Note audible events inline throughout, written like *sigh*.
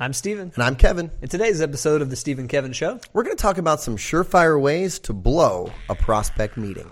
I'm Stephen. And I'm Kevin. In today's episode of The Stephen Kevin Show, We're going to talk about some surefire ways to blow a prospect meeting.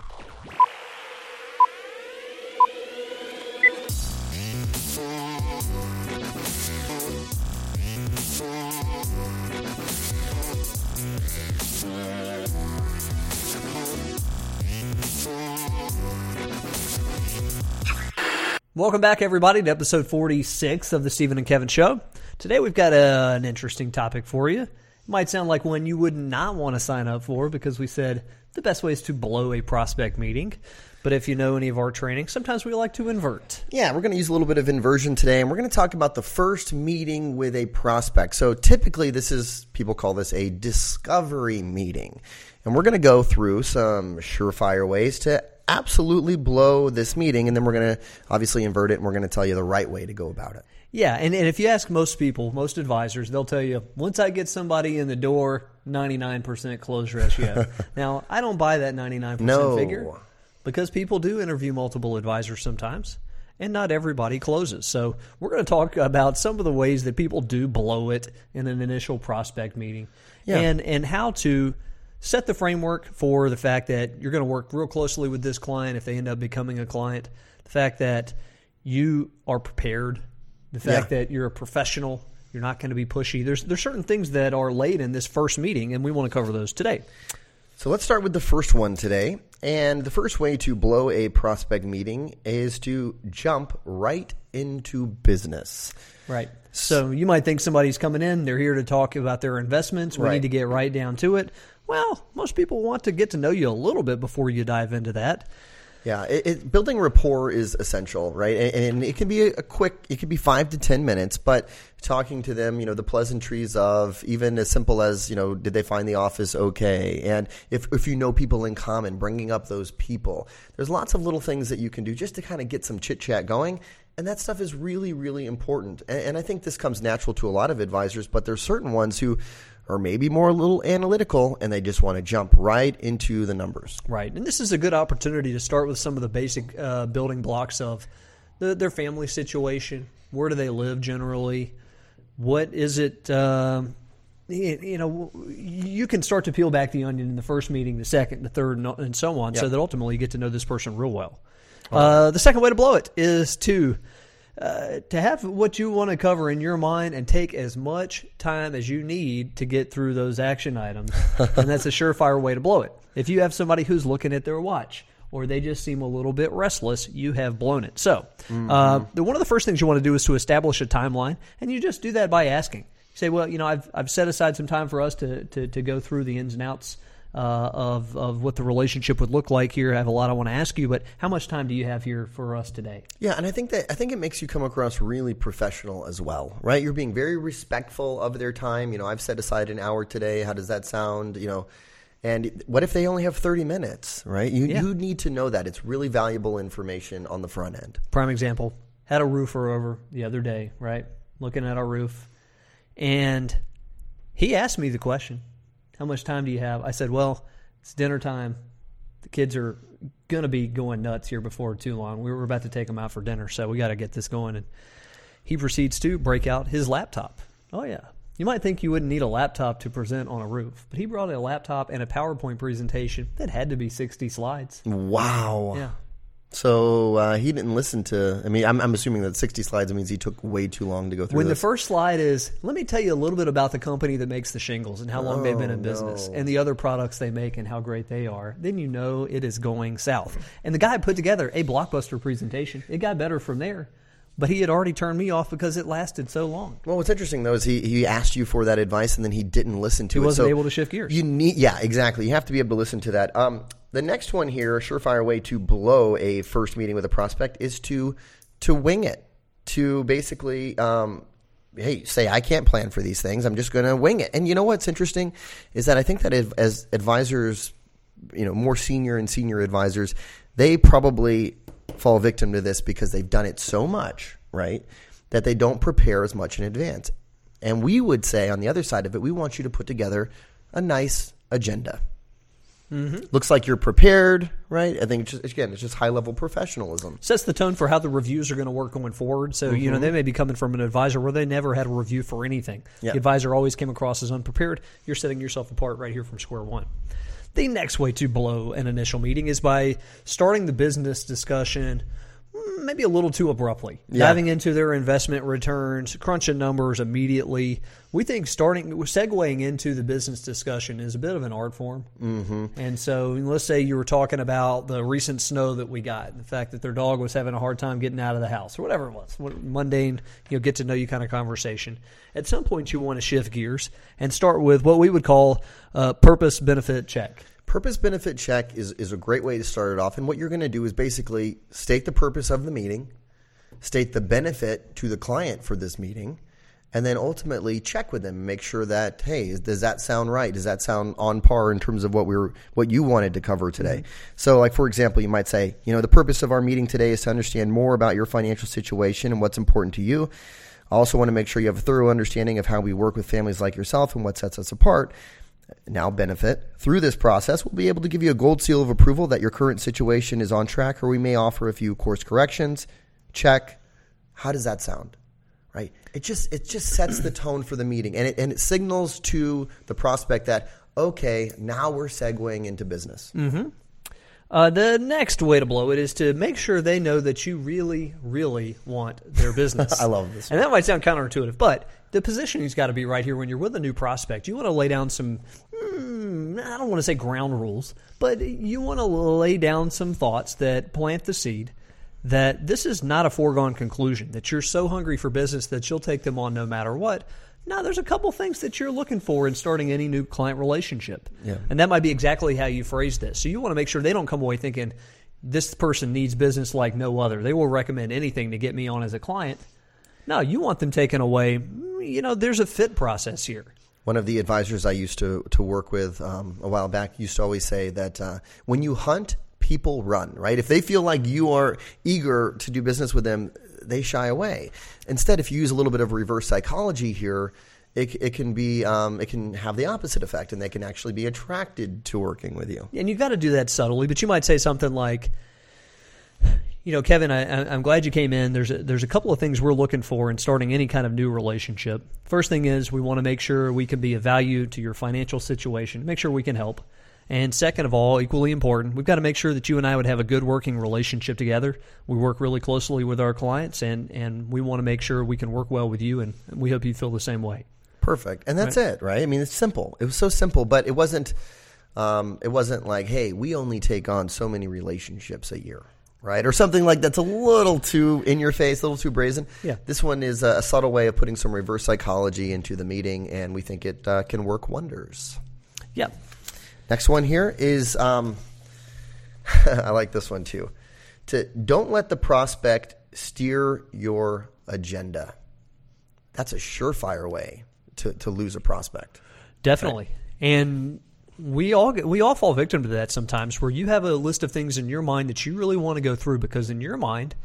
welcome back, everybody, to episode 46 of The Stephen and Kevin Show. Today we've got a, an interesting topic for you. It might sound like one you would not want to sign up for because we said the best way is to blow a prospect meeting. But if you know any of our training, sometimes we like to invert. Yeah, we're going to use a little bit of inversion today, and we're going to talk about the first meeting with a prospect. So typically, this is, people call this a discovery meeting. And we're going to go through some surefire ways to absolutely blow this meeting, and then we're going to obviously invert it, and we're going to tell you the right way to go about it. Yeah, and, and if you ask most people, most advisors, they'll tell you once I get somebody in the door, 99% close ratio. *laughs* now, I don't buy that 99% No. figure because people do interview multiple advisors sometimes, and not everybody closes. So, we're going to talk about some of the ways that people do blow it in an initial prospect meeting Yeah. and, and how to set the framework for the fact that you're going to work real closely with this client if they end up becoming a client, the fact that you are prepared, the fact Yeah. that you're a professional, you're not going to be pushy. There's there's certain things that are laid in this first meeting, and we want to cover those today. So let's start with the first one today. And the first way to blow a prospect meeting is to jump right into business. Right. So you might think somebody's coming in, they're here to talk about their investments. We Right. need to get right down to it. Well, most people want to get to know you a little bit before you dive into that. Yeah, it, it, building rapport is essential, right? And, and it can be a, quick, it can be five to ten minutes, but talking to them, you know, the pleasantries of even as simple as, you know, did they find the office okay? And if if you know people in common, bringing up those people, there's lots of little things that you can do just to kind of get some chit chat going. And that stuff is really, really important. And, and I think this comes natural to a lot of advisors, but there's certain ones who are maybe more a little analytical and they just want to jump right into the numbers. Right. And this is a good opportunity to start with some of the basic uh, building blocks of the, their family situation. Where do they live generally? What is it? Um, you you know, you can start to peel back the onion in the first meeting, the second, the third, and- and so on, so that ultimately you get to know this person real well. Uh, the second way to blow it is to uh, to have what you want to cover in your mind and take as much time as you need to get through those action items. *laughs* and that's a surefire way to blow it. If you have somebody who's looking at their watch or they just seem a little bit restless, you have blown it. So, uh, the, one of the first things you want to do is to establish a timeline, and you just do that by asking. You say, well, you know, I've, I've set aside some time for us to, to, to go through the ins and outs uh, of of what the relationship would look like here. I have a lot I want to ask you, but how much time do you have here for us today? Yeah, and I think that I think it makes you come across really professional as well, right? You're being very respectful of their time. You know, I've set aside an hour today. How does that sound? You know, and what if they only have 30 minutes, right? You Yeah. you need to know that it's really valuable information on the front end. Prime example. Had a roofer over the other day, right? Looking at our roof. And he asked me the question, How much time do you have? I said, Well, it's dinner time. The kids are going to be going nuts here before too long. We were about to take them out for dinner, so we got to get this going. And he proceeds to break out his laptop. Oh, yeah. You might think you wouldn't need a laptop to present on a roof, but he brought a laptop and a PowerPoint presentation that had to be 60 slides. Wow. Yeah. So uh, he didn't listen to. I mean, I'm, I'm assuming that 60 slides means he took way too long to go through. When the first slide is, let me tell you a little bit about the company that makes the shingles and how long they've been in business no. and the other products they make and how great they are, then you know it is going south. And the guy put together a blockbuster presentation. It got better from there, but he had already turned me off because it lasted so long. Well, what's interesting though is he, he asked you for that advice and then he didn't listen to He it. wasn't So able to shift gears. You need, yeah, exactly. You have to be able to listen to that. Um, the next one here, a surefire way to blow a first meeting with a prospect is to to wing it. To basically, um, hey, say I can't plan for these things. I'm just going to wing it. And you know what's interesting is that I think that as advisors, you know, more senior and senior advisors, they probably fall victim to this because they've done it so much, right? That they don't prepare as much in advance. And we would say on the other side of it, we want you to put together a nice agenda. Mm-hmm. Looks like you're prepared, right? I think it's just, again, it's just high level professionalism. Sets the tone for how the reviews are going to work going forward. So you know they may be coming from an advisor where they never had a review for anything. Yeah. The advisor always came across as unprepared. You're setting yourself apart right here from square one. The next way to blow an initial meeting is by starting the business discussion maybe a little too abruptly, Yeah. diving into their investment returns, crunching numbers immediately. We think starting segueing into the business discussion is a bit of an art form. Mm-hmm. And so, let's say you were talking about the recent snow that we got, the fact that their dog was having a hard time getting out of the house, or whatever it was, what mundane, you know, get to know you kind of conversation. At some point, you want to shift gears and start with what we would call a purpose benefit check. Purpose benefit check is, is a great way to start it off. And what you're going to do is basically state the purpose of the meeting, state the benefit to the client for this meeting, and then ultimately check with them and make sure that hey, does that sound right? Does that sound on par in terms of what we were what you wanted to cover today? Mm-hmm. So, like for example, you might say, you know, the purpose of our meeting today is to understand more about your financial situation and what's important to you. I also want to make sure you have a thorough understanding of how we work with families like yourself and what sets us apart now benefit. Through this process, we'll be able to give you a gold seal of approval that your current situation is on track, or we may offer a few course corrections. Check. How does that sound? Right? It just it just sets the tone for the meeting, and it and it signals to the prospect that okay, now we're segueing into business. Mm-hmm. Uh, the next way to blow it is to make sure they know that you really, really want their *laughs* business. I love this And that might sound counterintuitive, but the positioning's got to be right here when you're with a new prospect. You want to lay down some, mm, I don't want to say ground rules, but you want to lay down some thoughts that plant the seed that this is not a foregone conclusion, that you're so hungry for business that you'll take them on no matter what. No, there's a couple things that you're looking for in starting any new client relationship. Yeah. And that might be exactly how you phrase this. So you want to make sure they don't come away thinking, this person needs business like no other. They will recommend anything to get me on as a client. No, you want them taken away. You know, there's a fit process here. One of the advisors I used to to work with um, a while back used to always say that uh, when you hunt, people run. Right? If they feel like you are eager to do business with them, they shy away. Instead, if you use a little bit of reverse psychology here, it, it can be um, it can have the opposite effect, and they can actually be attracted to working with you. And you've got to do that subtly, but you might say something like, you know, Kevin, I, I'm glad you came in. There's a, there's a couple of things we're looking for in starting any kind of new relationship. First thing is we want to make sure we can be a value to your financial situation, make sure we can help. And second of all, equally important, we've got to make sure that you and I would have a good working relationship together. We work really closely with our clients, and, and we want to make sure we can work well with you, and we hope you feel the same way. Perfect, and that's it, right? I mean, it's simple. It was so simple, but it wasn't. Um, it wasn't like, hey, we only take on so many relationships a year, right? Or something like that's a little too in your face, a little too brazen. Yeah. This one is a subtle way of putting some reverse psychology into the meeting, and we think it uh, can work wonders. Yeah. Next one here is um, *laughs* I like this one too. To don't let the prospect steer your agenda. That's a surefire way to, to lose a prospect. Definitely. And we all get, we all fall victim to that sometimes where you have a list of things in your mind that you really want to go through because in your mind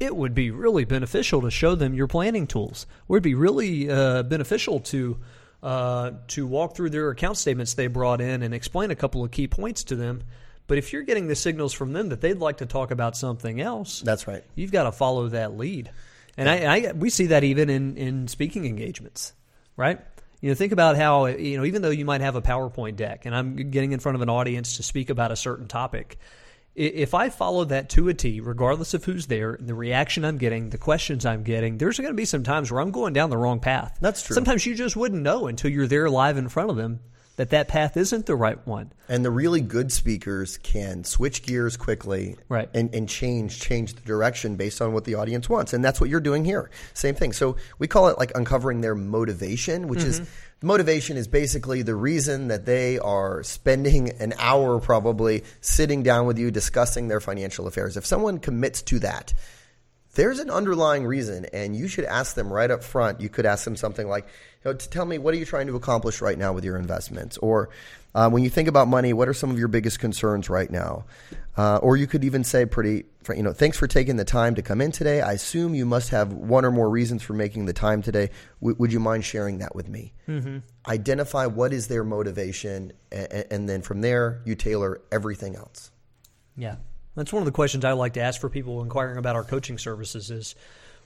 it would be really beneficial to show them your planning tools. It Would be really uh, beneficial to uh, to walk through their account statements they brought in and explain a couple of key points to them. But if you're getting the signals from them that they'd like to talk about something else, That's right. you've got to follow that lead. And I, I we see that even in, in speaking engagements, right? You know, think about how you know even though you might have a PowerPoint deck, and I'm getting in front of an audience to speak about a certain topic, if I follow that to a T, regardless of who's there, the reaction I'm getting, the questions I'm getting, there's going to be some times where I'm going down the wrong path. That's true. Sometimes you just wouldn't know until you're there live in front of them that that path isn't the right one. And the really good speakers can switch gears quickly Right. and, and change change the direction based on what the audience wants. And that's what you're doing here. Same thing. So we call it like uncovering their motivation, which is mm-hmm. motivation is basically the reason that they are spending an hour probably sitting down with you discussing their financial affairs. If someone commits to that, there's an underlying reason, and you should ask them right up front. You could ask them something like, you know, tell me, what are you trying to accomplish right now with your investments? Or uh, when you think about money, what are some of your biggest concerns right now? Uh, or you could even say, pretty, you know, thanks for taking the time to come in today. I assume you must have one or more reasons for making the time today. W- would you mind sharing that with me? Mm-hmm. Identify what is their motivation, and, and then from there, you tailor everything else. Yeah. That's one of the questions I like to ask for people inquiring about our coaching services is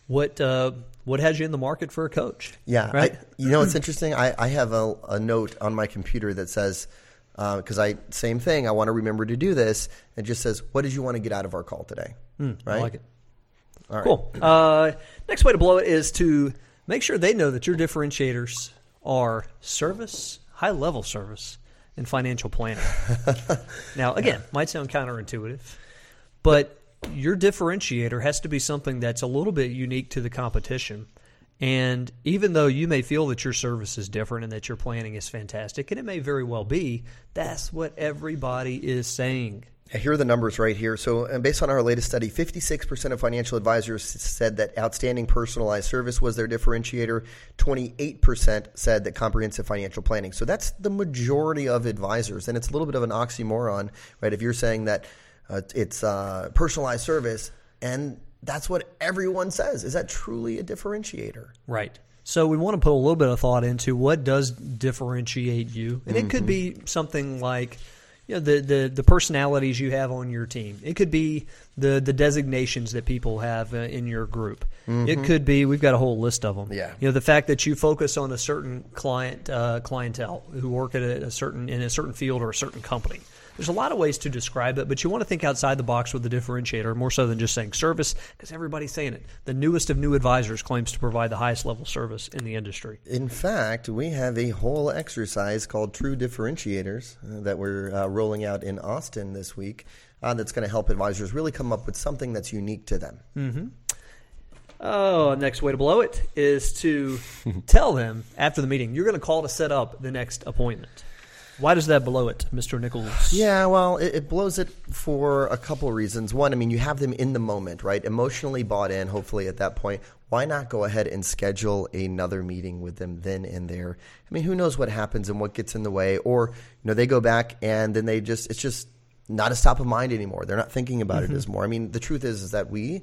what uh, what has you in the market for a coach? Yeah, right. I, you know, it's interesting. I, I have a, a note on my computer that says because uh, I same thing. I want to remember to do this. It just says, "What did you want to get out of our call today?" Mm, right. I like it. All cool. Right. Uh, next way to blow it is to make sure they know that your differentiators are service, high level service, and financial planning. *laughs* now, again, might sound counterintuitive, but your differentiator has to be something that's a little bit unique to the competition. And even though you may feel that your service is different and that your planning is fantastic, and it may very well be, that's what everybody is saying. Here are the numbers right here. So, based on our latest study, 56% of financial advisors said that outstanding personalized service was their differentiator. 28% said that comprehensive financial planning. So, that's the majority of advisors. And it's a little bit of an oxymoron, right? If you're saying that uh, it's uh, personalized service, and that's what everyone says. Is that truly a differentiator? Right. So we want to put a little bit of thought into what does differentiate you, and mm-hmm. it could be something like you know the, the the personalities you have on your team. It could be the the designations that people have uh, in your group. Mm-hmm. It could be we've got a whole list of them. Yeah. You know the fact that you focus on a certain client uh, clientele who work at a, a certain in a certain field or a certain company. There's a lot of ways to describe it, but you want to think outside the box with the differentiator more so than just saying service because everybody's saying it. The newest of new advisors claims to provide the highest level service in the industry. In fact, we have a whole exercise called True Differentiators uh, that we're uh, rolling out in Austin this week uh, that's going to help advisors really come up with something that's unique to them. Mm-hmm. Oh, next way to blow it is to *laughs* tell them after the meeting, you're going to call to set up the next appointment. Why does that blow it, Mr. Nichols? Yeah, well, it, it, blows it for a couple of reasons. One, I mean, you have them in the moment, right? Emotionally bought in, hopefully, at that point. Why not go ahead and schedule another meeting with them then and there? I mean, who knows what happens and what gets in the way? Or, you know, they go back and then they just, it's just not as top of mind anymore. They're not thinking about mm-hmm. it as more. I mean, the truth is, is that we,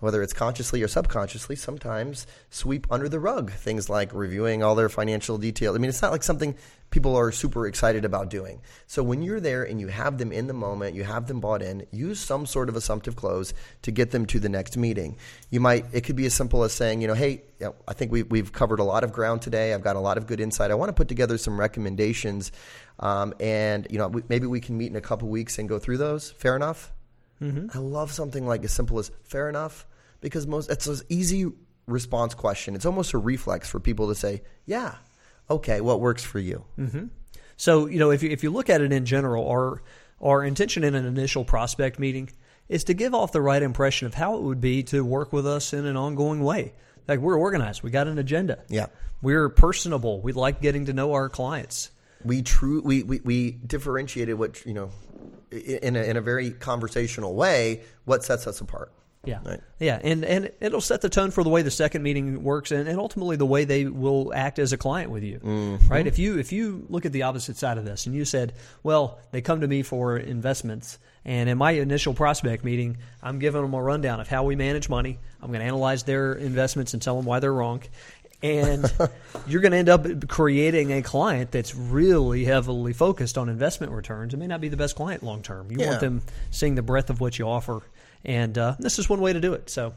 whether it's consciously or subconsciously, sometimes sweep under the rug things like reviewing all their financial details. I mean, it's not like something people are super excited about doing. So when you're there and you have them in the moment, you have them bought in, use some sort of assumptive close to get them to the next meeting. You might, it could be as simple as saying, you know, hey, you know, I think we, we've covered a lot of ground today. I've got a lot of good insight. I want to put together some recommendations. Um, and, you know, we, maybe we can meet in a couple weeks and go through those. Fair enough? Mm-hmm. I love something like as simple as fair enough because most it's an easy response question. It's almost a reflex for people to say, "Yeah, okay, what works for you?" Mm-hmm. So you know, if you if you look at it in general, our our intention in an initial prospect meeting is to give off the right impression of how it would be to work with us in an ongoing way. Like we're organized, we got an agenda. Yeah, we're personable. We like getting to know our clients. We true we, we, we differentiated what you know in a, in a very conversational way what sets us apart. Yeah, right. yeah, and and it'll set the tone for the way the second meeting works, and, and ultimately the way they will act as a client with you. Mm-hmm. Right? If you if you look at the opposite side of this, and you said, well, they come to me for investments, and in my initial prospect meeting, I'm giving them a rundown of how we manage money. I'm going to analyze their investments and tell them why they're wrong. and *laughs* you're going to end up creating a client that's really heavily focused on investment returns. It may not be the best client long term. You yeah. want them seeing the breadth of what you offer and uh, this is one way to do it. So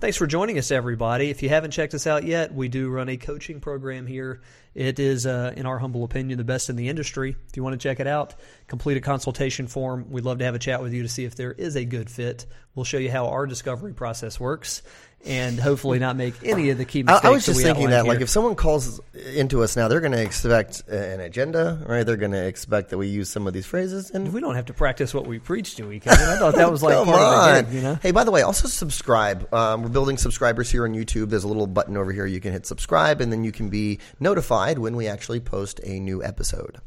thanks for joining us, everybody. If you haven't checked us out yet, we do run a coaching program here. It is, uh, in our humble opinion, the best in the industry. If you want to check it out, complete a consultation form. We'd love to have a chat with you to see if there is a good fit. We'll show you how our discovery process works and hopefully not make any of the key mistakes. I, I was just that thinking that, here. like, if someone calls into us now, they're going to expect an agenda, right? They're going to expect that we use some of these phrases, and we don't have to practice what we preach to each other. I thought that was like *laughs* Come part on. of the gig, you know. Hey, by the way, also subscribe. Um, we're building subscribers here on YouTube. There's a little button over here you can hit subscribe, and then you can be notified when we actually post a new episode.